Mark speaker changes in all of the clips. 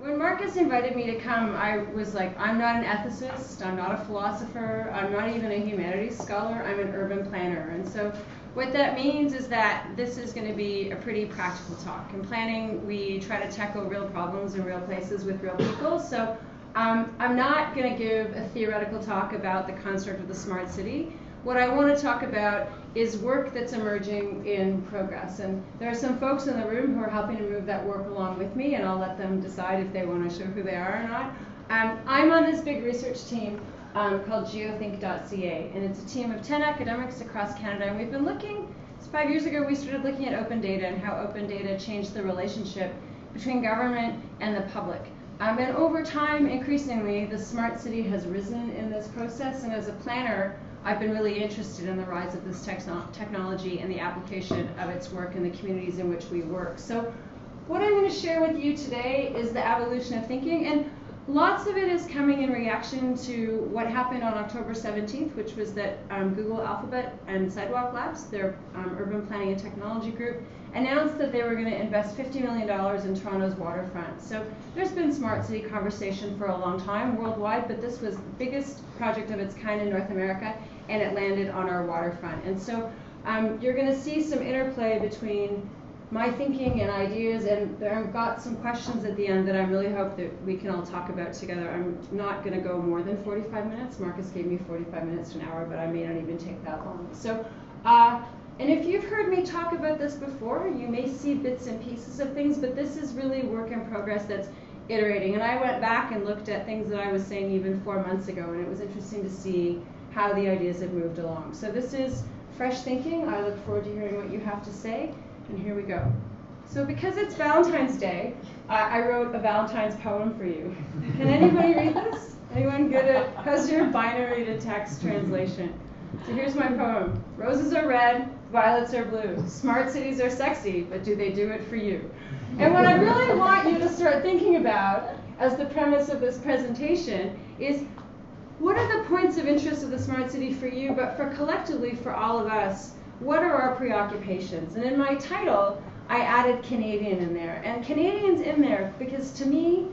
Speaker 1: when Marcus invited me to come, I was like, I'm not an ethicist, I'm not a philosopher, I'm not even a humanities scholar, I'm an urban planner. And so what that means is that this is going to be a pretty practical talk. In planning, we try to tackle real problems in real places with real people. So um, I'm not going to give a theoretical talk about the construct of the smart city. What I want to talk about is work that's emerging in progress. And there are some folks in the room who are helping to move that work along with me, and I'll let them decide if they want to show who they are or not. Um, I'm on this big research team um, called geothink.ca, and it's a team of 10 academics across Canada. And we've been looking, five years ago, we started looking at open data and how open data changed the relationship between government and the public. Um, and over time, increasingly, the smart city has risen in this process. And as a planner, I've been really interested in the rise of this technology and the application of its work in the communities in which we work. So what I'm going to share with you today is the evolution of thinking. And lots of it is coming in reaction to what happened on October 17th, which was that um, Google Alphabet and Sidewalk Labs, their um, urban planning and technology group, announced that they were going to invest $50 million in Toronto's waterfront. So there's been smart city conversation for a long time worldwide, but this was the biggest project of its kind in North America, and it landed on our waterfront. And so um, you're going to see some interplay between my thinking and ideas, and I've got some questions at the end that I really hope that we can all talk about together. I'm not going to go more than 45 minutes. Marcus gave me 45 minutes to an hour, but I may not even take that long. So uh, and if you've heard me talk about this before, you may see bits and pieces of things, but this is really work in progress that's iterating. And I went back and looked at things that I was saying even four months ago, and it was interesting to see how the ideas have moved along. So this is fresh thinking. I look forward to hearing what you have to say, and here we go. So because it's Valentine's Day, I, I wrote a Valentine's poem for you. Can anybody read this? Anyone good at, how's your binary to text translation? So here's my poem. Roses are red, violets are blue. Smart cities are sexy, but do they do it for you? And what I really want you to start thinking about as the premise of this presentation is what are the points of interest of the smart city for you, but for collectively for all of us, what are our preoccupations? And in my title, I added Canadian in there. And Canadian's in there because to me,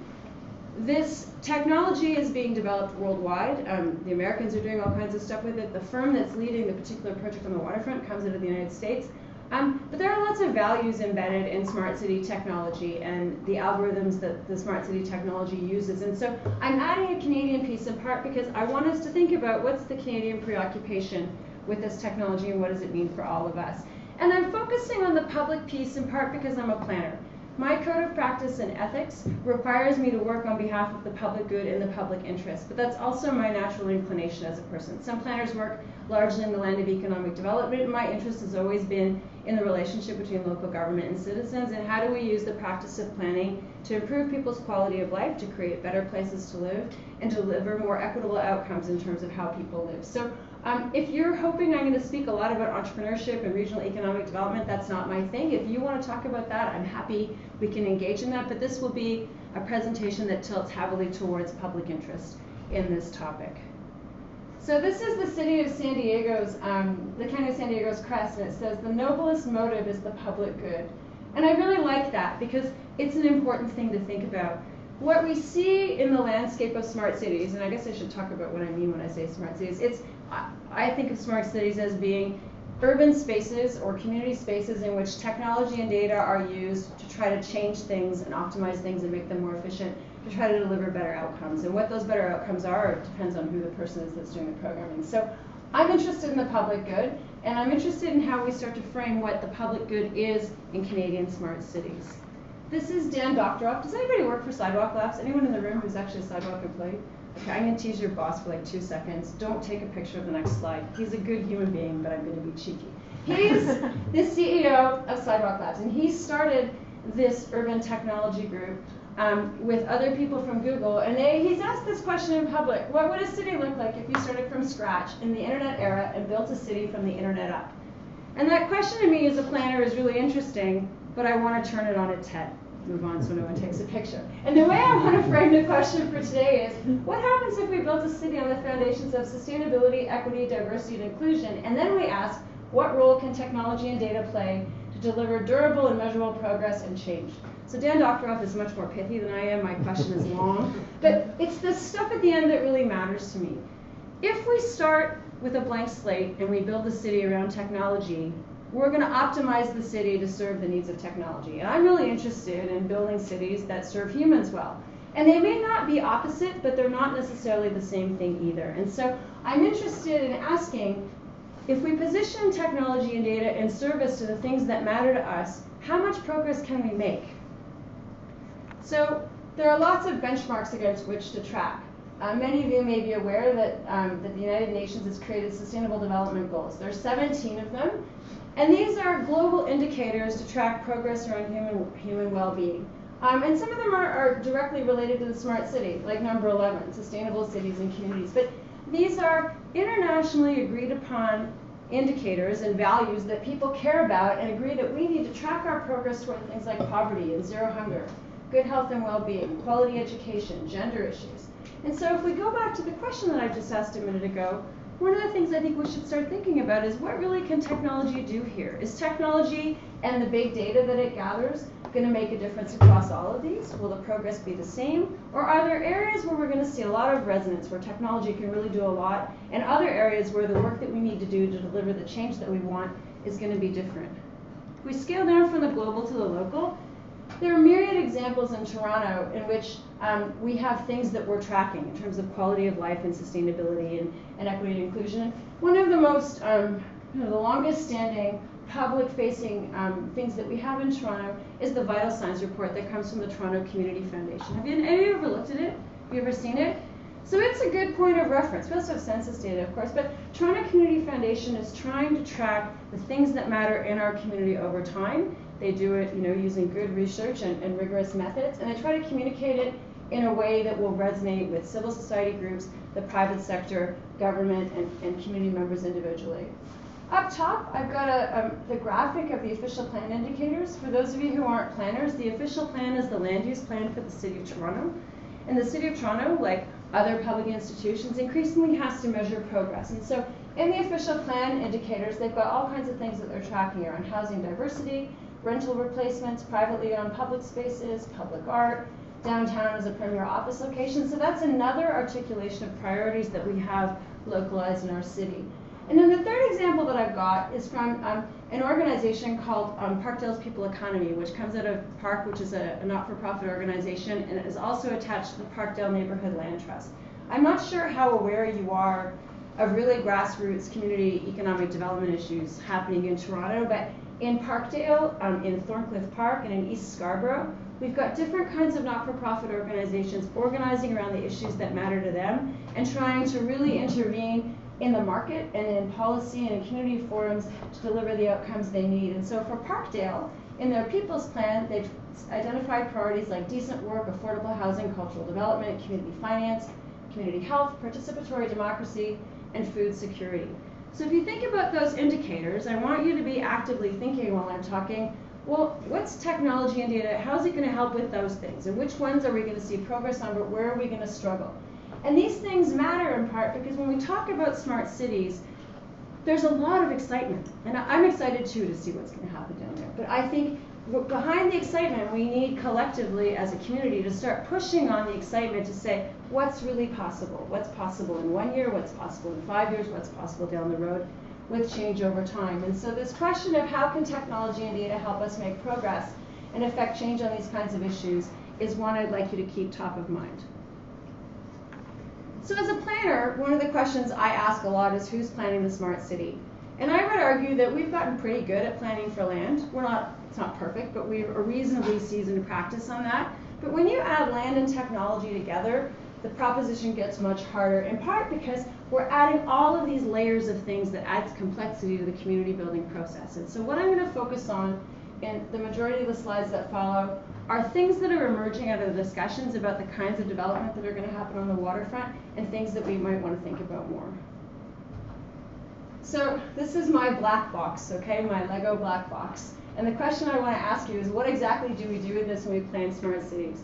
Speaker 1: this technology is being developed worldwide. Um, the Americans are doing all kinds of stuff with it. The firm that's leading the particular project on the waterfront comes out of the United States. Um, but there are lots of values embedded in smart city technology and the algorithms that the smart city technology uses. And so I'm adding a Canadian piece in part because I want us to think about what's the Canadian preoccupation with this technology and what does it mean for all of us. And I'm focusing on the public piece in part because I'm a planner. My code of practice and ethics requires me to work on behalf of the public good and the public interest, but that's also my natural inclination as a person. Some planners work largely in the land of economic development. My interest has always been in the relationship between local government and citizens and how do we use the practice of planning to improve people's quality of life, to create better places to live, and deliver more equitable outcomes in terms of how people live. So um, if you're hoping I'm going to speak a lot about entrepreneurship and regional economic development, that's not my thing. If you want to talk about that, I'm happy we can engage in that. But this will be a presentation that tilts heavily towards public interest in this topic. So this is the city of San Diego's, um, the county of San Diego's crest, and it says the noblest motive is the public good. And I really like that because it's an important thing to think about what we see in the landscape of smart cities, and I guess I should talk about what I mean when I say smart cities, it's, I think of smart cities as being urban spaces or community spaces in which technology and data are used to try to change things and optimize things and make them more efficient to try to deliver better outcomes. And what those better outcomes are depends on who the person is that's doing the programming. So I'm interested in the public good, and I'm interested in how we start to frame what the public good is in Canadian smart cities. This is Dan Doctoroff. Does anybody work for Sidewalk Labs? Anyone in the room who's actually a Sidewalk employee? Okay, I'm going to tease your boss for like two seconds. Don't take a picture of the next slide. He's a good human being, but I'm going to be cheeky. He's the CEO of Sidewalk Labs, and he started this urban technology group um, with other people from Google, and they, he's asked this question in public. What would a city look like if you started from scratch in the internet era and built a city from the internet up? And that question to me as a planner is really interesting but I want to turn it on its head. Move on so no one takes a picture. And the way I want to frame the question for today is, what happens if we built a city on the foundations of sustainability, equity, diversity, and inclusion, and then we ask, what role can technology and data play to deliver durable and measurable progress and change. So Dan Doctoroff is much more pithy than I am. My question is long. But it's the stuff at the end that really matters to me. If we start with a blank slate and we build the city around technology, we're going to optimize the city to serve the needs of technology. And I'm really interested in building cities that serve humans well. And they may not be opposite, but they're not necessarily the same thing either. And so I'm interested in asking if we position technology and data in service to the things that matter to us, how much progress can we make? So there are lots of benchmarks against which to track. Uh, many of you may be aware that, um, that the United Nations has created Sustainable Development Goals. There are 17 of them, and these are global indicators to track progress around human, human well-being. Um, and some of them are, are, directly related to the smart city, like number 11, sustainable cities and communities. But these are internationally agreed upon indicators and values that people care about and agree that we need to track our progress toward things like poverty and zero hunger, good health and well-being, quality education, gender issues. And so if we go back to the question that I just asked a minute ago, one of the things I think we should start thinking about is what really can technology do here? Is technology and the big data that it gathers going to make a difference across all of these? Will the progress be the same? Or are there areas where we're going to see a lot of resonance, where technology can really do a lot, and other areas where the work that we need to do to deliver the change that we want is going to be different? If we scale down from the global to the local, there are myriad examples in Toronto in which um, we have things that we're tracking in terms of quality of life and sustainability and, and equity and inclusion. One of the most, um, you know, the longest standing public facing um, things that we have in Toronto is the Vital Signs report that comes from the Toronto Community Foundation. Have you, of you ever looked at it? Have you ever seen it? So it's a good point of reference. We also have census data, of course, but Toronto Community Foundation is trying to track the things that matter in our community over time. They do it, you know, using good research and, and rigorous methods, and they try to communicate it in a way that will resonate with civil society groups, the private sector, government, and, and community members individually. Up top, I've got a, um, the graphic of the official plan indicators. For those of you who aren't planners, the official plan is the land use plan for the City of Toronto. And the City of Toronto, like other public institutions, increasingly has to measure progress. And so in the official plan indicators, they've got all kinds of things that they're tracking around housing diversity, rental replacements, privately owned public spaces, public art, downtown as a premier office location. So that's another articulation of priorities that we have localized in our city. And then the third example that I've got is from um, an organization called um, Parkdale's People Economy, which comes out of Park, which is a, a not-for-profit organization, and is also attached to the Parkdale Neighborhood Land Trust. I'm not sure how aware you are of really grassroots community economic development issues happening in Toronto, but in Parkdale, um, in Thorncliffe Park, and in East Scarborough, we've got different kinds of not-for-profit organizations organizing around the issues that matter to them and trying to really intervene in the market and in policy and in community forums to deliver the outcomes they need. And so for Parkdale, in their people's plan, they've identified priorities like decent work, affordable housing, cultural development, community finance, community health, participatory democracy, and food security. So if you think about those indicators, I want you to be actively thinking while I'm talking, well, what's technology and data? How's it going to help with those things? And which ones are we going to see progress on, but where are we going to struggle? And these things matter in part because when we talk about smart cities, there's a lot of excitement. And I'm excited too to see what's going to happen down there. But I think behind the excitement, we need collectively as a community to start pushing on the excitement to say, what's really possible? What's possible in one year? What's possible in five years? What's possible down the road with change over time? And so this question of how can technology and data help us make progress and affect change on these kinds of issues is one I'd like you to keep top of mind. So as a planner, one of the questions I ask a lot is who's planning the smart city? And I would argue that we've gotten pretty good at planning for land. We're not, it's not perfect, but we're a reasonably seasoned practice on that. But when you add land and technology together, the proposition gets much harder, in part because we're adding all of these layers of things that adds complexity to the community building process. And so what I'm going to focus on in the majority of the slides that follow are things that are emerging out of the discussions about the kinds of development that are going to happen on the waterfront and things that we might want to think about more. So this is my black box, okay, my Lego black box. And the question I want to ask you is what exactly do we do with this when we plan smart cities?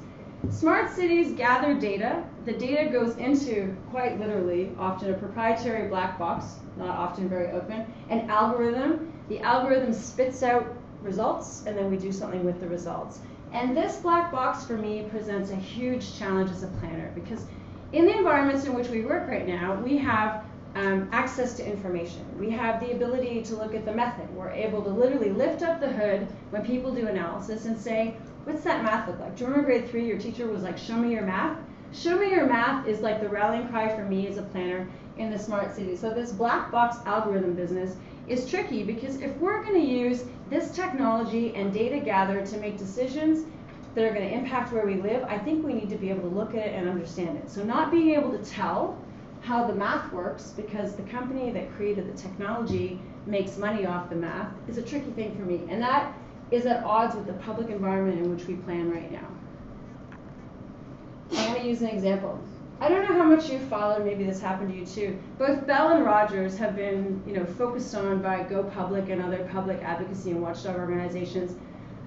Speaker 1: Smart cities gather data. The data goes into, quite literally, often a proprietary black box, not often very open, an algorithm. The algorithm spits out results and then we do something with the results. And this black box for me presents a huge challenge as a planner because in the environments in which we work right now, we have um, access to information. We have the ability to look at the method. We're able to literally lift up the hood when people do analysis and say, what's that math look like? Do you remember grade three, your teacher was like, show me your math? Show me your math is like the rallying cry for me as a planner in the smart city. So this black box algorithm business is tricky because if we're going to use this technology and data gathered to make decisions that are going to impact where we live, I think we need to be able to look at it and understand it. So not being able to tell how the math works because the company that created the technology makes money off the math is a tricky thing for me. And that is at odds with the public environment in which we plan right now. I'm going to use an example. I don't know how much you've followed, maybe this happened to you too. Both Bell and Rogers have been, you know, focused on by Go Public and other public advocacy and watchdog organizations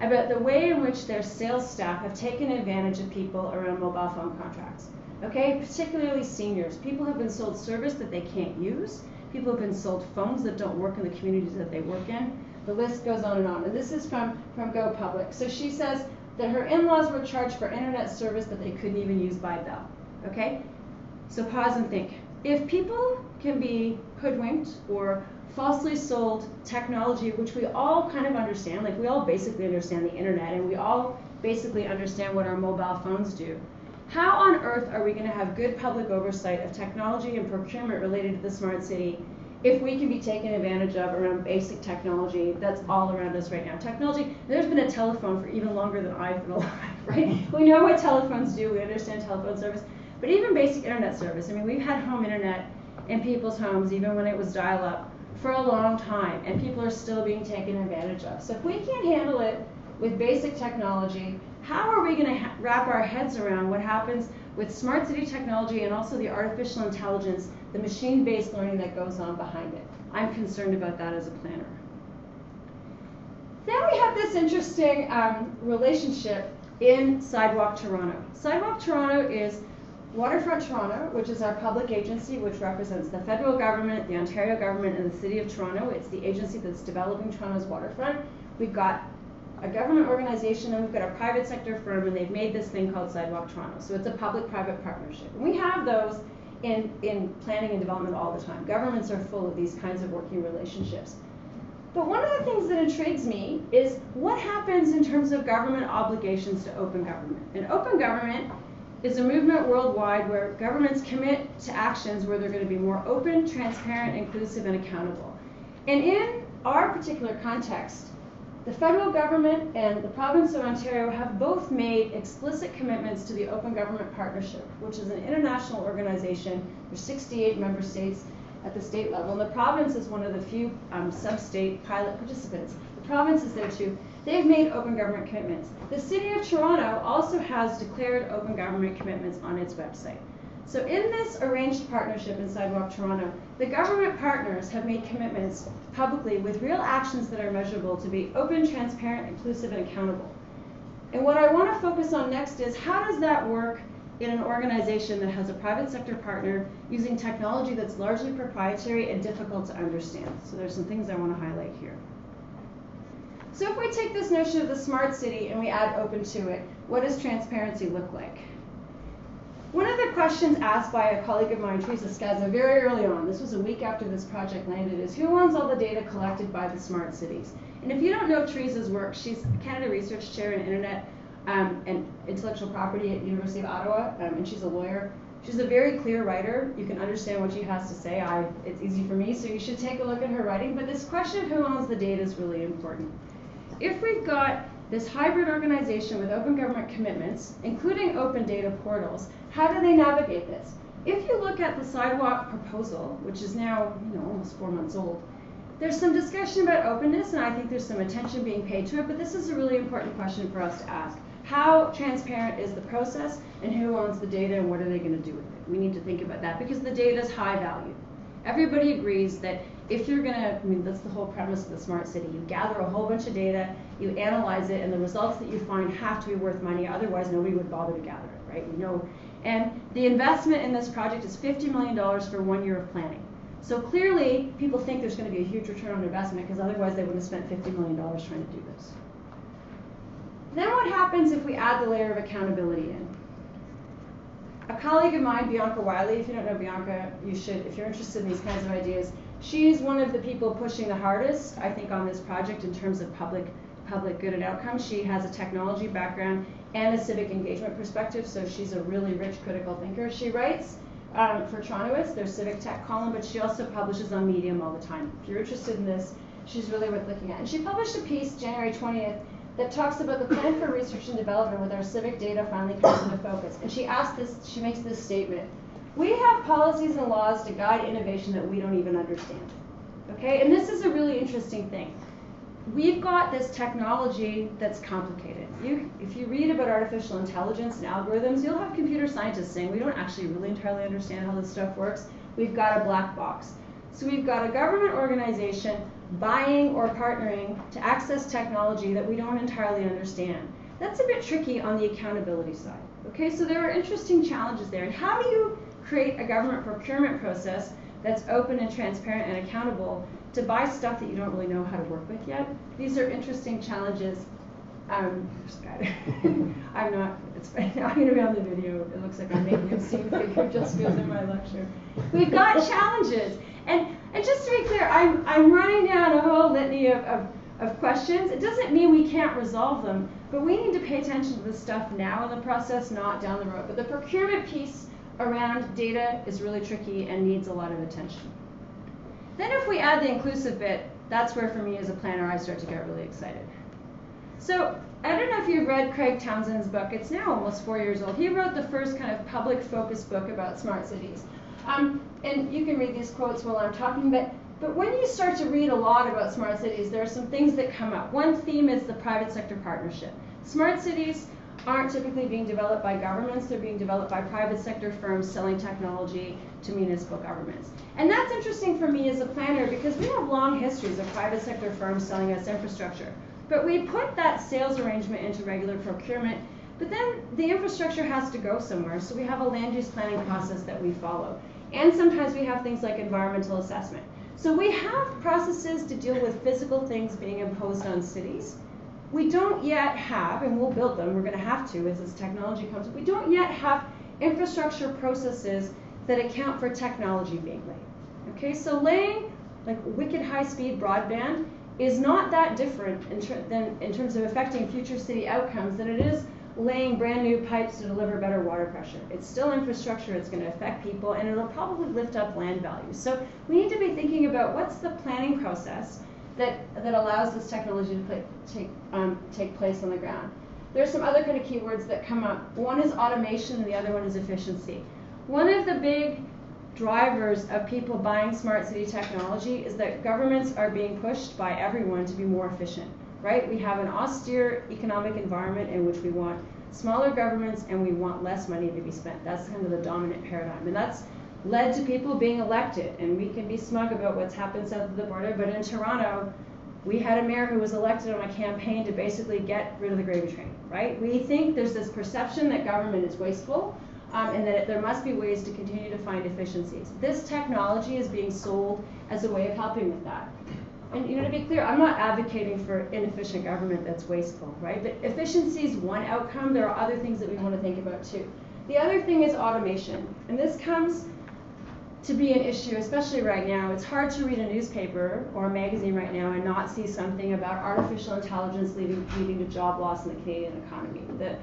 Speaker 1: about the way in which their sales staff have taken advantage of people around mobile phone contracts. Okay, particularly seniors. People have been sold service that they can't use. People have been sold phones that don't work in the communities that they work in. The list goes on and on. And this is from, from Go Public. So she says that her in-laws were charged for internet service that they couldn't even use by Bell. Okay? So pause and think. If people can be hoodwinked or falsely sold technology, which we all kind of understand, like we all basically understand the internet and we all basically understand what our mobile phones do. How on earth are we going to have good public oversight of technology and procurement related to the smart city if we can be taken advantage of around basic technology that's all around us right now? Technology, there's been a telephone for even longer than I've been alive, right? We know what telephones do, we understand telephone service, but even basic internet service. I mean, we've had home internet in people's homes, even when it was dial up, for a long time, and people are still being taken advantage of. So if we can't handle it with basic technology, how are we going to wrap our heads around what happens with smart city technology and also the artificial intelligence, the machine based learning that goes on behind it? I'm concerned about that as a planner. Then we have this interesting um, relationship in Sidewalk Toronto. Sidewalk Toronto is Waterfront Toronto, which is our public agency which represents the federal government, the Ontario government, and the City of Toronto. It's the agency that's developing Toronto's waterfront. We've got a government organization and we've got a private sector firm and they've made this thing called Sidewalk Toronto. So it's a public-private partnership. And we have those in, in planning and development all the time. Governments are full of these kinds of working relationships. But one of the things that intrigues me is what happens in terms of government obligations to open government. And open government is a movement worldwide where governments commit to actions where they're going to be more open, transparent, inclusive, and accountable. And in our particular context, the federal government and the province of Ontario have both made explicit commitments to the Open Government Partnership, which is an international organization. There's 68 member states at the state level, and the province is one of the few um, sub-state pilot participants. The province is there too. They've made open government commitments. The City of Toronto also has declared open government commitments on its website. So in this arranged partnership in Sidewalk Toronto, the government partners have made commitments publicly with real actions that are measurable to be open, transparent, inclusive, and accountable. And what I want to focus on next is how does that work in an organization that has a private sector partner using technology that's largely proprietary and difficult to understand. So there's some things I want to highlight here. So if we take this notion of the smart city and we add open to it, what does transparency look like? One of the questions asked by a colleague of mine, Teresa Scassa, very early on, this was a week after this project landed, is who owns all the data collected by the smart cities? And if you don't know Teresa's work, she's Canada Research Chair in Internet um, and Intellectual Property at University of Ottawa, um, and she's a lawyer. She's a very clear writer. You can understand what she has to say. I, it's easy for me, so you should take a look at her writing. But this question of who owns the data is really important. If we've got this hybrid organization with open government commitments, including open data portals, how do they navigate this? If you look at the sidewalk proposal, which is now you know, almost four months old, there's some discussion about openness, and I think there's some attention being paid to it, but this is a really important question for us to ask. How transparent is the process, and who owns the data, and what are they going to do with it? We need to think about that because the data is high value. Everybody agrees that if you're going to, I mean, that's the whole premise of the smart city. You gather a whole bunch of data, you analyze it, and the results that you find have to be worth money. Otherwise, nobody would bother to gather it, right? We know. And the investment in this project is $50 million for one year of planning. So clearly, people think there's going to be a huge return on investment because otherwise they wouldn't have spent $50 million trying to do this. Then what happens if we add the layer of accountability in? A colleague of mine, Bianca Wylie, if you don't know Bianca, you should, if you're interested in these kinds of ideas, she's one of the people pushing the hardest, I think, on this project in terms of public public good and outcomes. She has a technology background and a civic engagement perspective, so she's a really rich critical thinker. She writes um, for Torontoists, their civic tech column, but she also publishes on Medium all the time. If you're interested in this, she's really worth looking at. And she published a piece January 20th that talks about the plan for research and development with our civic data finally comes into focus. And she asked this, she makes this statement. We have policies and laws to guide innovation that we don't even understand. Okay, and this is a really interesting thing. We've got this technology that's complicated. You, if you read about artificial intelligence and algorithms, you'll have computer scientists saying we don't actually really entirely understand how this stuff works. We've got a black box. So we've got a government organization buying or partnering to access technology that we don't entirely understand. That's a bit tricky on the accountability side. Okay, so there are interesting challenges there. And how do you create a government procurement process that's open and transparent and accountable to buy stuff that you don't really know how to work with yet? These are interesting challenges. Um, I'm not, it's fine. I'm going to be on the video. It looks like I'm making a scene figure just because in my lecture. We've got challenges. And and just to be clear, I'm, I'm running down a whole litany of, of, of questions. It doesn't mean we can't resolve them, but we need to pay attention to the stuff now in the process, not down the road. But the procurement piece around data is really tricky and needs a lot of attention. Then if we add the inclusive bit, that's where for me as a planner I start to get really excited. So I don't know if you've read Craig Townsend's book. It's now almost four years old. He wrote the first kind of public focused book about smart cities. Um, and you can read these quotes while I'm talking, but but when you start to read a lot about smart cities, there are some things that come up. One theme is the private sector partnership. Smart cities aren't typically being developed by governments, they're being developed by private sector firms selling technology to municipal governments. And that's interesting for me as a planner because we have long histories of private sector firms selling us infrastructure. But we put that sales arrangement into regular procurement, but then the infrastructure has to go somewhere, so we have a land use planning process that we follow. And sometimes we have things like environmental assessment. So we have processes to deal with physical things being imposed on cities. We don't yet have, and we'll build them, we're going to have to as this technology comes, we don't yet have infrastructure processes that account for technology being laid. Okay, so laying like wicked high speed broadband is not that different in, ter- than, in terms of affecting future city outcomes than it is laying brand new pipes to deliver better water pressure. It's still infrastructure, it's going to affect people, and it'll probably lift up land values. So we need to be thinking about what's the planning process that, that allows this technology to play, take, um, take place on the ground. There's some other kind of keywords that come up. One is automation, and the other one is efficiency. One of the big drivers of people buying smart city technology is that governments are being pushed by everyone to be more efficient right? We have an austere economic environment in which we want smaller governments and we want less money to be spent. That's kind of the dominant paradigm. And that's led to people being elected. And we can be smug about what's happened south of the border, but in Toronto, we had a mayor who was elected on a campaign to basically get rid of the gravy train, right? We think there's this perception that government is wasteful um, and that it, there must be ways to continue to find efficiencies. This technology is being sold as a way of helping with that. And you know, to be clear, I'm not advocating for inefficient government that's wasteful, right? But efficiency is one outcome. There are other things that we want to think about too. The other thing is automation, and this comes to be an issue, especially right now. It's hard to read a newspaper or a magazine right now and not see something about artificial intelligence leading, leading to job loss in the Canadian economy. The,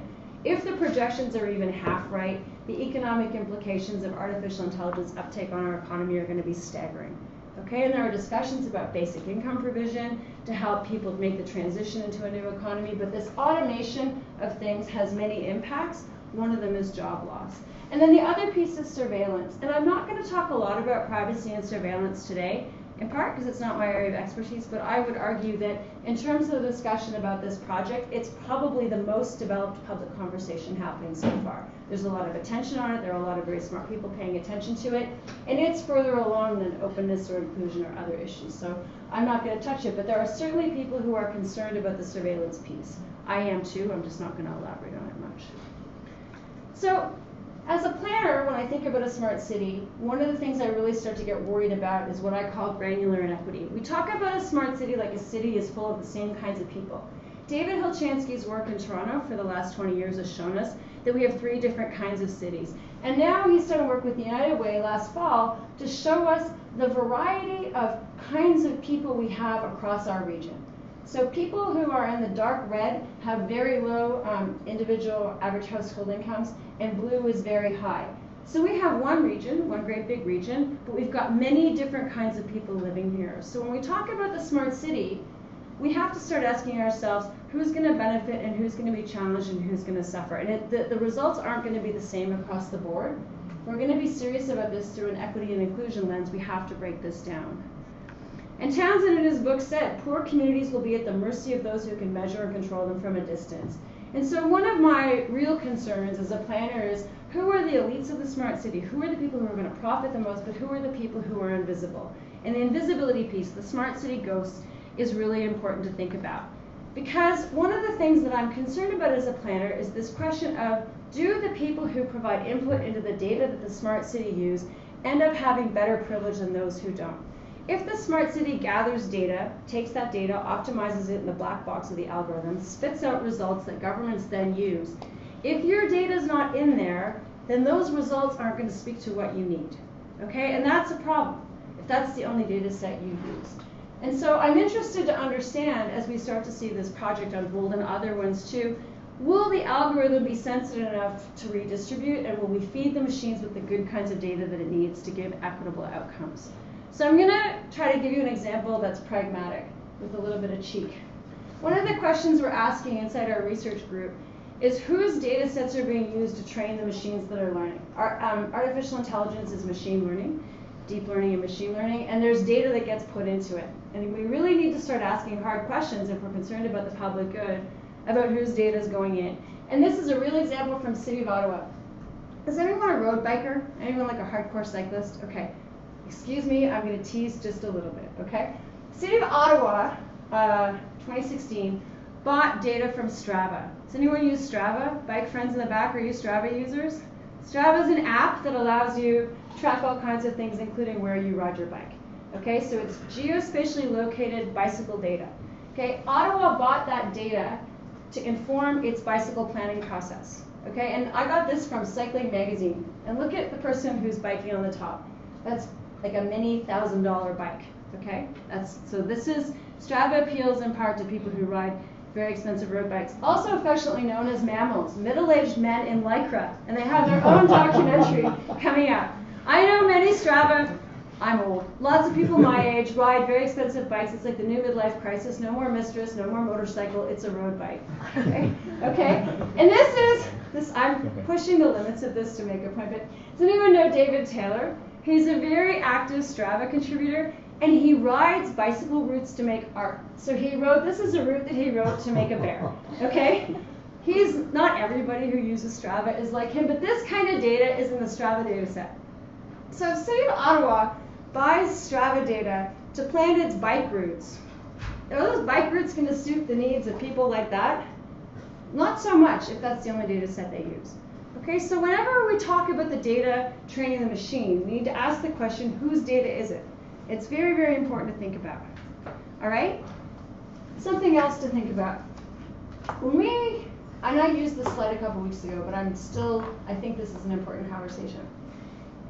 Speaker 1: if the projections are even half right, the economic implications of artificial intelligence uptake on our economy are going to be staggering. Okay, and there are discussions about basic income provision to help people make the transition into a new economy, but this automation of things has many impacts. One of them is job loss. And then the other piece is surveillance. And I'm not going to talk a lot about privacy and surveillance today in part because it's not my area of expertise, but I would argue that in terms of the discussion about this project, it's probably the most developed public conversation happening so far. There's a lot of attention on it, there are a lot of very smart people paying attention to it, and it's further along than openness or inclusion or other issues. So I'm not going to touch it, but there are certainly people who are concerned about the surveillance piece. I am too, I'm just not going to elaborate on it much. So as a planner, when I think about a smart city, one of the things I really start to get worried about is what I call granular inequity. We talk about a smart city like a city is full of the same kinds of people. David Hulchanski's work in Toronto for the last 20 years has shown us that we have three different kinds of cities. And now he's done work with the United Way last fall to show us the variety of kinds of people we have across our region. So people who are in the dark red have very low um, individual average household incomes, and blue is very high. So we have one region, one great big region, but we've got many different kinds of people living here. So when we talk about the smart city, we have to start asking ourselves who's going to benefit and who's going to be challenged and who's going to suffer. And it, the, the results aren't going to be the same across the board. If we're going to be serious about this through an equity and inclusion lens, we have to break this down. And Townsend in his book said, poor communities will be at the mercy of those who can measure and control them from a distance. And so one of my real concerns as a planner is who are the elites of the smart city? Who are the people who are going to profit the most, but who are the people who are invisible? And the invisibility piece, the smart city ghost, is really important to think about. Because one of the things that I'm concerned about as a planner is this question of do the people who provide input into the data that the smart city use end up having better privilege than those who don't? If the smart city gathers data, takes that data, optimizes it in the black box of the algorithm, spits out results that governments then use, if your data is not in there, then those results aren't going to speak to what you need. Okay, and that's a problem if that's the only data set you use. And so I'm interested to understand as we start to see this project unfold and other ones too, will the algorithm be sensitive enough to redistribute and will we feed the machines with the good kinds of data that it needs to give equitable outcomes? So I'm going to try to give you an example that's pragmatic with a little bit of cheek. One of the questions we're asking inside our research group is whose data sets are being used to train the machines that are learning. Our, um, artificial intelligence is machine learning, deep learning and machine learning, and there's data that gets put into it. And we really need to start asking hard questions if we're concerned about the public good, about whose data is going in. And this is a real example from City of Ottawa. Is anyone a road biker? Anyone like a hardcore cyclist? Okay. Excuse me, I'm going to tease just a little bit, okay? City of Ottawa, uh, 2016, bought data from Strava. Does anyone use Strava? Bike friends in the back, are you Strava users? Strava is an app that allows you to track all kinds of things, including where you ride your bike. Okay, so it's geospatially located bicycle data. Okay, Ottawa bought that data to inform its bicycle planning process. Okay, and I got this from Cycling Magazine. And look at the person who's biking on the top. That's like a mini thousand dollar bike. Okay, that's so this is Strava appeals in part to people who ride very expensive road bikes, also affectionately known as MAMILs, middle-aged men in lycra, and they have their own documentary coming out. I know many Strava. I'm old. Lots of people my age ride very expensive bikes. It's like the new midlife crisis. No more mistress, no more motorcycle. It's a road bike. Okay. Okay. And this is this. I'm pushing the limits of this to make a point. But does anyone know David Taylor? He's a very active Strava contributor, and he rides bicycle routes to make art. So he wrote, this is a route that he wrote to make a bear, okay? He's, not everybody who uses Strava is like him, but this kind of data is in the Strava data set. So if City of Ottawa buys Strava data to plan its bike routes, are those bike routes going to suit the needs of people like that? Not so much if that's the only data set they use. Okay, so whenever we talk about the data training the machine, we need to ask the question, whose data is it? It's very, very important to think about. All right? Something else to think about. When we, and I used this slide a couple weeks ago, but I'm still, I think this is an important conversation.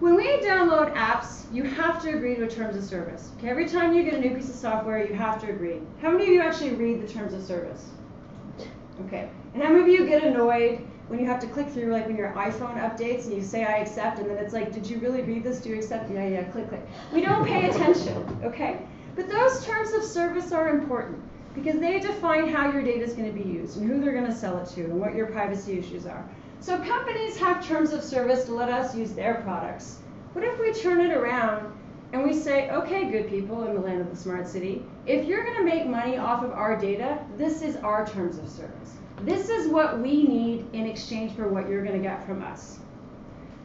Speaker 1: When we download apps, you have to agree to a terms of service. Okay, every time you get a new piece of software, you have to agree. How many of you actually read the terms of service? Okay, and how many of you get annoyed when you have to click through, like when your iPhone updates and you say I accept, and then it's like, did you really read this? Do you accept? Yeah, yeah, click, click. We don't pay attention, okay? But those terms of service are important because they define how your data is going to be used and who they're going to sell it to and what your privacy issues are. So companies have terms of service to let us use their products. What if we turn it around and we say, okay, good people in the land of the smart city, if you're going to make money off of our data, this is our terms of service. This is what we need in exchange for what you're going to get from us.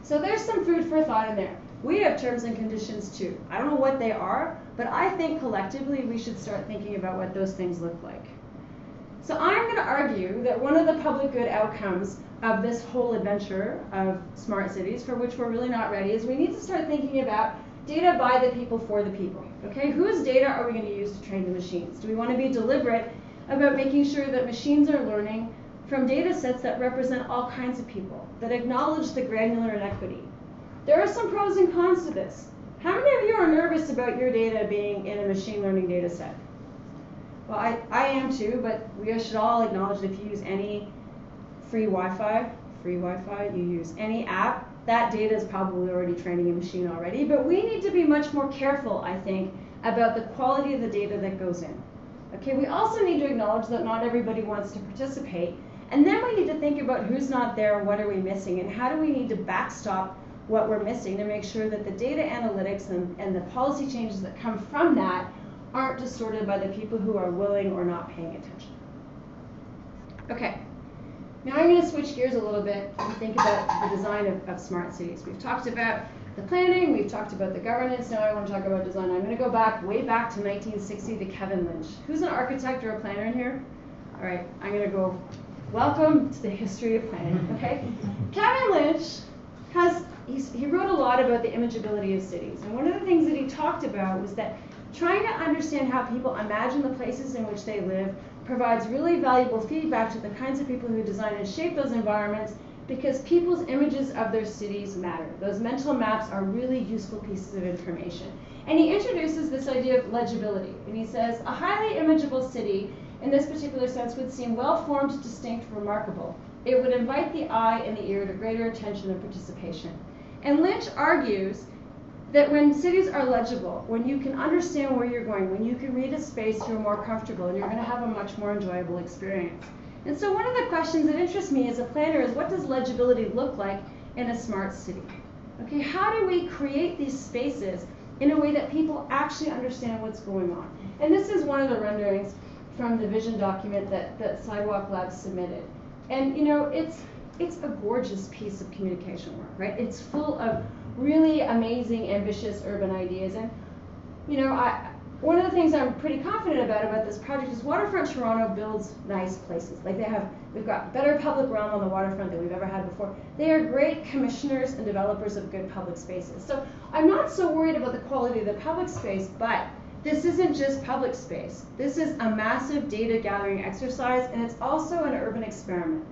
Speaker 1: So there's some food for thought in there. We have terms and conditions too. I don't know what they are, but I think collectively we should start thinking about what those things look like. So I'm going to argue that one of the public good outcomes of this whole adventure of smart cities, for which we're really not ready, is we need to start thinking about data by the people for the people. Okay, whose data are we going to use to train the machines? Do we want to be deliberate about making sure that machines are learning from data sets that represent all kinds of people, that acknowledge the granular inequity? There are some pros and cons to this. How many of you are nervous about your data being in a machine learning data set? Well, I, I am too, but we should all acknowledge that if you use any free Wi-Fi, free Wi-Fi, you use any app, that data is probably already training a machine already. But we need to be much more careful, I think, about the quality of the data that goes in. Okay, we also need to acknowledge that not everybody wants to participate. And then we need to think about who's not there what are we missing and how do we need to backstop what we're missing to make sure that the data analytics and, and the policy changes that come from that aren't distorted by the people who are willing or not paying attention. Okay, now I'm going to switch gears a little bit and think about the design of, of smart cities. We've talked about the planning, we've talked about the governance, now I want to talk about design. I'm going to go back, way back to 1960 to Kevin Lynch. Who's an architect or a planner in here? All right, I'm going to go, welcome to the history of planning, okay? Kevin Lynch has, he wrote a lot about the imageability of cities. And one of the things that he talked about was that trying to understand how people imagine the places in which they live provides really valuable feedback to the kinds of people who design and shape those environments because people's images of their cities matter. Those mental maps are really useful pieces of information. And he introduces this idea of legibility. And he says, a highly imageable city, in this particular sense, would seem well-formed, distinct, remarkable. It would invite the eye and the ear to greater attention and participation. And Lynch argues that when cities are legible, when you can understand where you're going, when you can read a space, you're more comfortable and you're going to have a much more enjoyable experience. And so one of the questions that interests me as a planner is what does legibility look like in a smart city? Okay, how do we create these spaces in a way that people actually understand what's going on? And this is one of the renderings from the vision document that, that Sidewalk Labs submitted. And you know, it's it's a gorgeous piece of communication work, right? It's full of really amazing, ambitious urban ideas. And, you know, I, one of the things I'm pretty confident about about this project is Waterfront Toronto builds nice places. Like they have, we've got better public realm on the waterfront than we've ever had before. They are great commissioners and developers of good public spaces. So I'm not so worried about the quality of the public space, but this isn't just public space. This is a massive data gathering exercise, and it's also an urban experiment.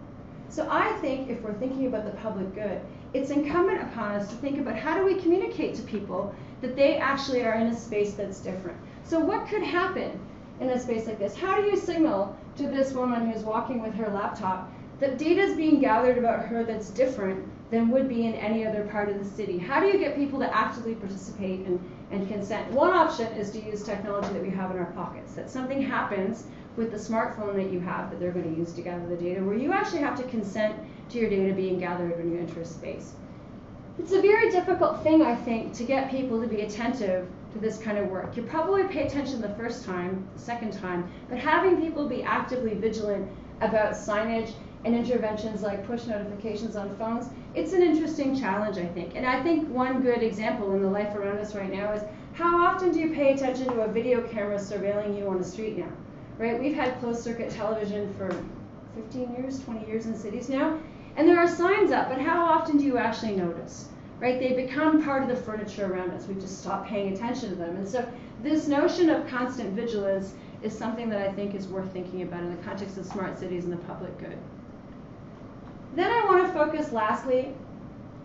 Speaker 1: So I think if we're thinking about the public good, it's incumbent upon us to think about how do we communicate to people that they actually are in a space that's different. So what could happen in a space like this? How do you signal to this woman who's walking with her laptop that data is being gathered about her that's different than would be in any other part of the city? How do you get people to actively participate and, and consent? One option is to use technology that we have in our pockets, that something happens with the smartphone that you have that they're going to use to gather the data, where you actually have to consent to your data being gathered when you enter a space. It's a very difficult thing, I think, to get people to be attentive to this kind of work. You probably pay attention the first time, the second time, but having people be actively vigilant about signage and interventions like push notifications on phones, it's an interesting challenge, I think. And I think one good example in the life around us right now is how often do you pay attention to a video camera surveilling you on the street now? right? We've had closed circuit television for 15 years, 20 years in cities now, and there are signs up, but how often do you actually notice? Right? They become part of the furniture around us. We just stop paying attention to them. And so this notion of constant vigilance is something that I think is worth thinking about in the context of smart cities and the public good. Then I want to focus lastly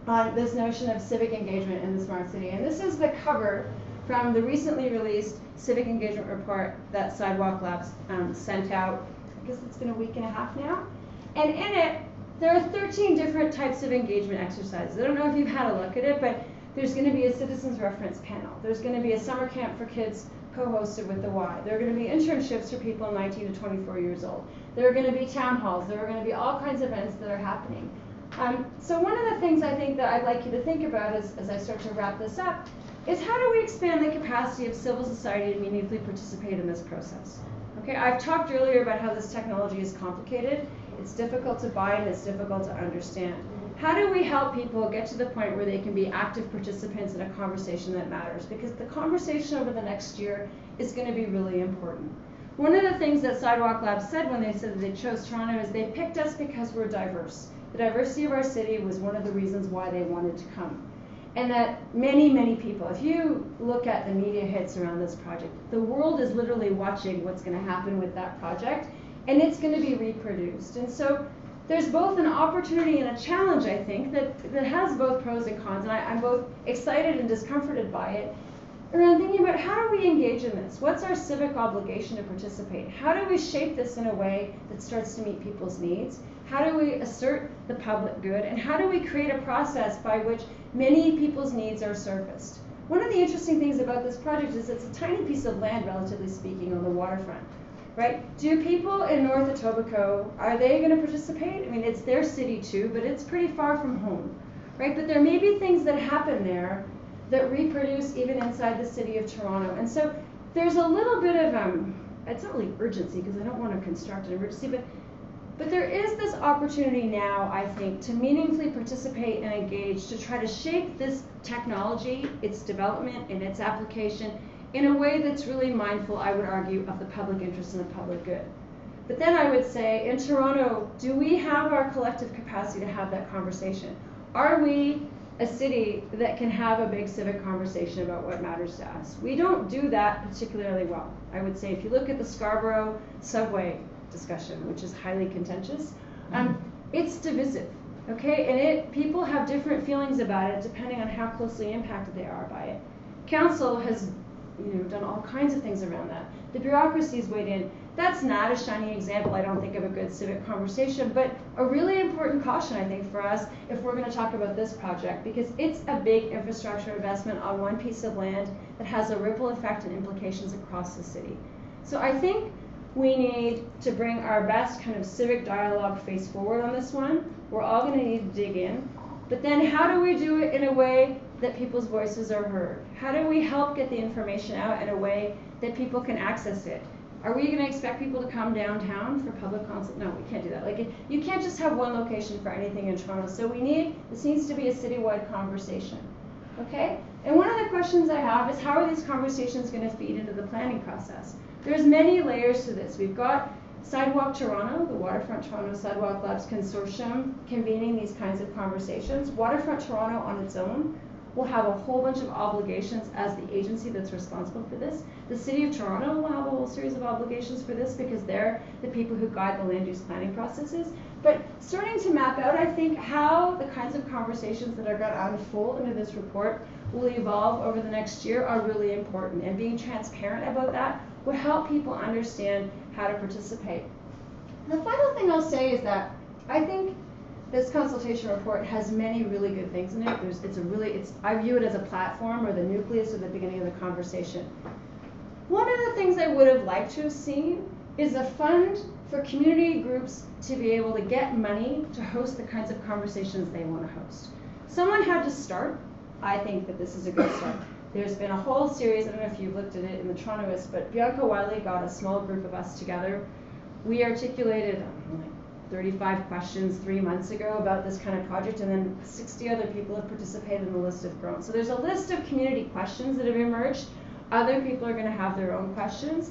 Speaker 1: on this notion of civic engagement in the smart city. And this is the cover from the recently released civic engagement report that Sidewalk Labs um, sent out. I guess it's been a week and a half now. And in it, there are 13 different types of engagement exercises. I don't know if you've had a look at it, but there's going to be a citizens reference panel. There's going to be a summer camp for kids co-hosted with the Y. There are going to be internships for people 19 to 24 years old. There are going to be town halls. There are going to be all kinds of events that are happening. Um, so one of the things I think that I'd like you to think about as, as I start to wrap this up is how do we expand the capacity of civil society to meaningfully participate in this process? Okay, I've talked earlier about how this technology is complicated, it's difficult to buy and it's difficult to understand. How do we help people get to the point where they can be active participants in a conversation that matters? Because the conversation over the next year is going to be really important. One of the things that Sidewalk Labs said when they said that they chose Toronto is they picked us because we're diverse. The diversity of our city was one of the reasons why they wanted to come. And that many, many people, if you look at the media hits around this project, the world is literally watching what's going to happen with that project and it's going to be reproduced. And so there's both an opportunity and a challenge, I think, that, that has both pros and cons. And I, I'm both excited and discomforted by it around thinking about how do we engage in this? What's our civic obligation to participate? How do we shape this in a way that starts to meet people's needs? How do we assert the public good? And how do we create a process by which many people's needs are surfaced? One of the interesting things about this project is it's a tiny piece of land, relatively speaking, on the waterfront right? Do people in North Etobicoke, are they going to participate? I mean, it's their city too, but it's pretty far from home, right? But there may be things that happen there that reproduce even inside the city of Toronto. And so there's a little bit of, um, it's not really urgency because I don't want to construct an emergency, but but there is this opportunity now, I think, to meaningfully participate and engage to try to shape this technology, its development, and its application in a way that's really mindful, I would argue, of the public interest and the public good. But then I would say, in Toronto, do we have our collective capacity to have that conversation? Are we a city that can have a big civic conversation about what matters to us? We don't do that particularly well. I would say, if you look at the Scarborough subway discussion, which is highly contentious, um, it's divisive. Okay, and it people have different feelings about it depending on how closely impacted they are by it. Council has you know, done all kinds of things around that. The bureaucracy's weighed in. That's not a shining example, I don't think, of a good civic conversation, but a really important caution, I think, for us if we're going to talk about this project, because it's a big infrastructure investment on one piece of land that has a ripple effect and implications across the city. So I think we need to bring our best kind of civic dialogue face forward on this one. We're all going to need to dig in. But then how do we do it in a way that people's voices are heard? How do we help get the information out in a way that people can access it? Are we going to expect people to come downtown for public consult? No, we can't do that. Like, you can't just have one location for anything in Toronto. So we need, this needs to be a citywide conversation. Okay? And one of the questions I have is how are these conversations going to feed into the planning process? There's many layers to this. We've got Sidewalk Toronto, the Waterfront Toronto Sidewalk Labs Consortium, convening these kinds of conversations. Waterfront Toronto on its own will have a whole bunch of obligations as the agency that's responsible for this. The City of Toronto will have a whole series of obligations for this because they're the people who guide the land use planning processes. But starting to map out, I think, how the kinds of conversations that are going to unfold into this report will evolve over the next year are really important. And being transparent about that will help people understand how to participate. The final thing I'll say is that I think this consultation report has many really good things in it. There's, it's a really, it's, I view it as a platform or the nucleus of the beginning of the conversation. One of the things I would have liked to have seen is a fund for community groups to be able to get money to host the kinds of conversations they want to host. Someone had to start. I think that this is a good start. There's been a whole series, I don't know if you've looked at it in the Torontoist, but Bianca Wylie got a small group of us together. We articulated 35 questions three months ago about this kind of project, and then 60 other people have participated, and the list has grown. So there's a list of community questions that have emerged. Other people are going to have their own questions.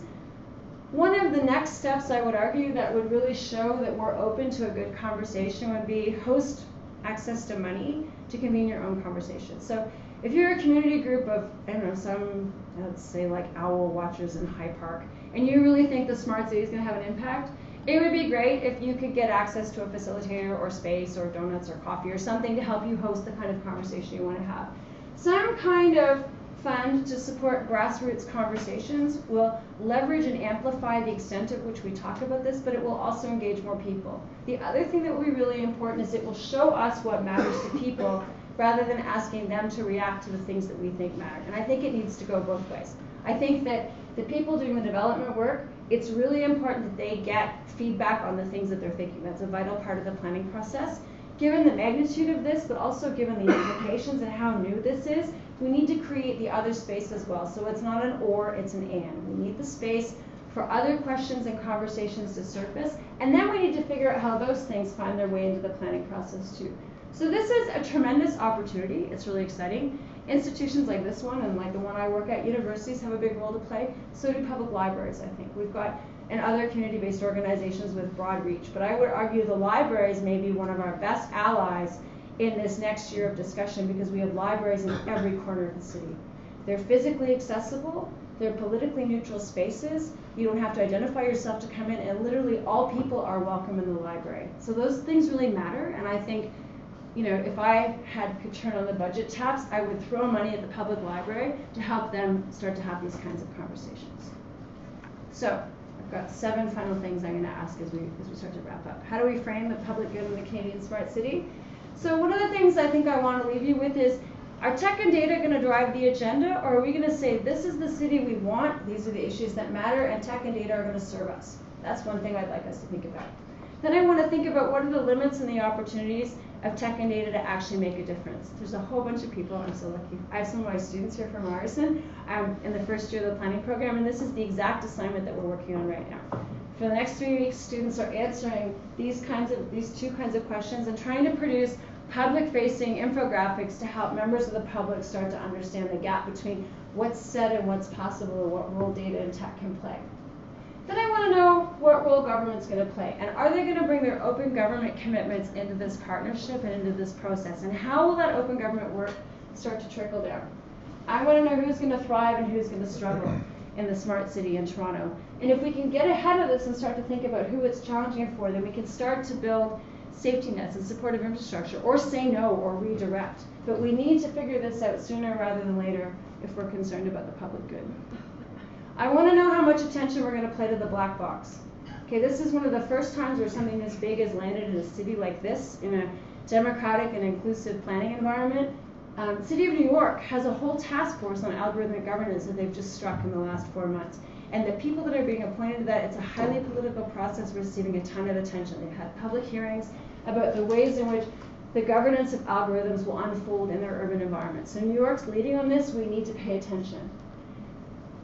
Speaker 1: One of the next steps I would argue that would really show that we're open to a good conversation would be host access to money to convene your own conversation. So if you're a community group of, I don't know, some, let's say like owl watchers in High Park, and you really think the smart city is going to have an impact, it would be great if you could get access to a facilitator or space or donuts or coffee or something to help you host the kind of conversation you want to have. Some kind of fund to support grassroots conversations will leverage and amplify the extent of which we talk about this, but it will also engage more people. The other thing that will be really important is it will show us what matters to people rather than asking them to react to the things that we think matter. And I think it needs to go both ways. I think that the people doing the development work, it's really important that they get feedback on the things that they're thinking. That's a vital part of the planning process. Given the magnitude of this, but also given the implications and how new this is, we need to create the other space as well. So it's not an or, it's an and. We need the space for other questions and conversations to surface, and then we need to figure out how those things find their way into the planning process too. So this is a tremendous opportunity. It's really exciting. Institutions like this one and like the one I work at, universities have a big role to play. So do public libraries, I think. We've got and other community-based organizations with broad reach. But I would argue the libraries may be one of our best allies in this next year of discussion because we have libraries in every corner of the city. They're physically accessible, they're politically neutral spaces. You don't have to identify yourself to come in, and literally all people are welcome in the library. So those things really matter, and I think, you know, if I had could turn on the budget taps, I would throw money at the public library to help them start to have these kinds of conversations. So I've got seven final things I'm going to ask as we as we start to wrap up. How do we frame the public good in the Canadian smart city? So one of the things I think I want to leave you with is are tech and data going to drive the agenda, or are we going to say this is the city we want, these are the issues that matter, and tech and data are going to serve us? That's one thing I'd like us to think about. Then I want to think about what are the limits and the opportunities of tech and data to actually make a difference. There's a whole bunch of people, I'm so lucky. I have some of my students here from Ryerson um, in the first year of the planning program, and this is the exact assignment that we're working on right now. For the next three weeks, students are answering these kinds of these two kinds of questions and trying to produce public-facing infographics to help members of the public start to understand the gap between what's said and what's possible and what role data and tech can play. Then I want to know what role government's going to play and are they going to bring their open government commitments into this partnership and into this process and how will that open government work start to trickle down. I want to know who's going to thrive and who's going to struggle in the smart city in Toronto. And if we can get ahead of this and start to think about who it's challenging for, then we can start to build safety nets and supportive infrastructure, or say no or redirect. But we need to figure this out sooner rather than later if we're concerned about the public good. I want to know how much attention we're going to play to the black box. Okay, this is one of the first times where something this big has landed in a city like this, in a democratic and inclusive planning environment. Um, City of New York has a whole task force on algorithmic governance that they've just struck in the last four months. And the people that are being appointed to that, it's a highly political process receiving a ton of attention. They've had public hearings about the ways in which the governance of algorithms will unfold in their urban environment. So New York's leading on this, we need to pay attention.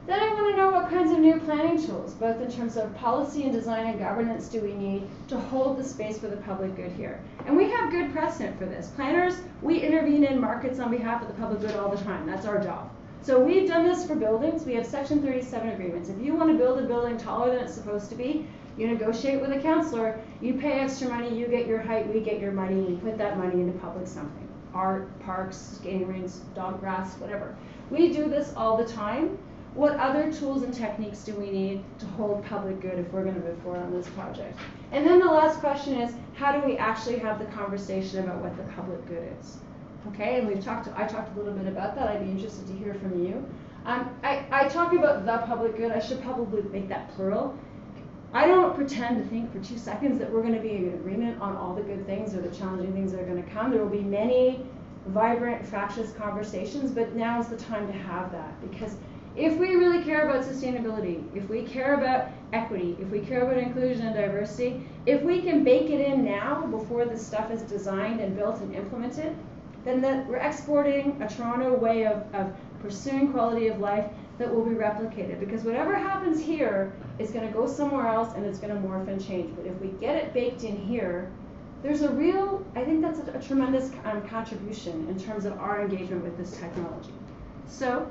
Speaker 1: Then I want to know what kinds of new planning tools, both in terms of policy and design and governance, do we need to hold the space for the public good here. And we have good precedent for this. Planners, we intervene in markets on behalf of the public good all the time. That's our job. So we've done this for buildings. We have Section 37 agreements. If you want to build a building taller than it's supposed to be, you negotiate with a counselor, you pay extra money, you get your height, we get your money, we put that money into public something. Art, parks, skating rinks, dog grass, whatever. We do this all the time. What other tools and techniques do we need to hold public good if we're going to move forward on this project? And then the last question is, how do we actually have the conversation about what the public good is? Okay, and we've talked. I talked a little bit about that. I'd be interested to hear from you. Um, I, I talk about the public good. I should probably make that plural. I don't pretend to think for two seconds that we're going to be in agreement on all the good things or the challenging things that are going to come. There will be many vibrant, fractious conversations, but now is the time to have that because if we really care about sustainability, if we care about equity, if we care about inclusion and diversity, if we can bake it in now before this stuff is designed and built and implemented, then that we're exporting a Toronto way of, of pursuing quality of life that will be replicated. Because whatever happens here is going to go somewhere else and it's going to morph and change. But if we get it baked in here, there's a real, I think that's a, a tremendous um, contribution in terms of our engagement with this technology. So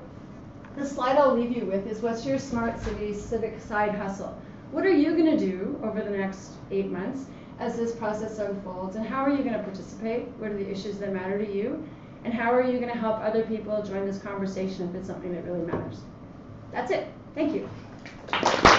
Speaker 1: the slide I'll leave you with is what's your smart city civic side hustle? What are you going to do over the next eight months as this process unfolds? And how are you going to participate? What are the issues that matter to you? And how are you going to help other people join this conversation if it's something that really matters? That's it. Thank you.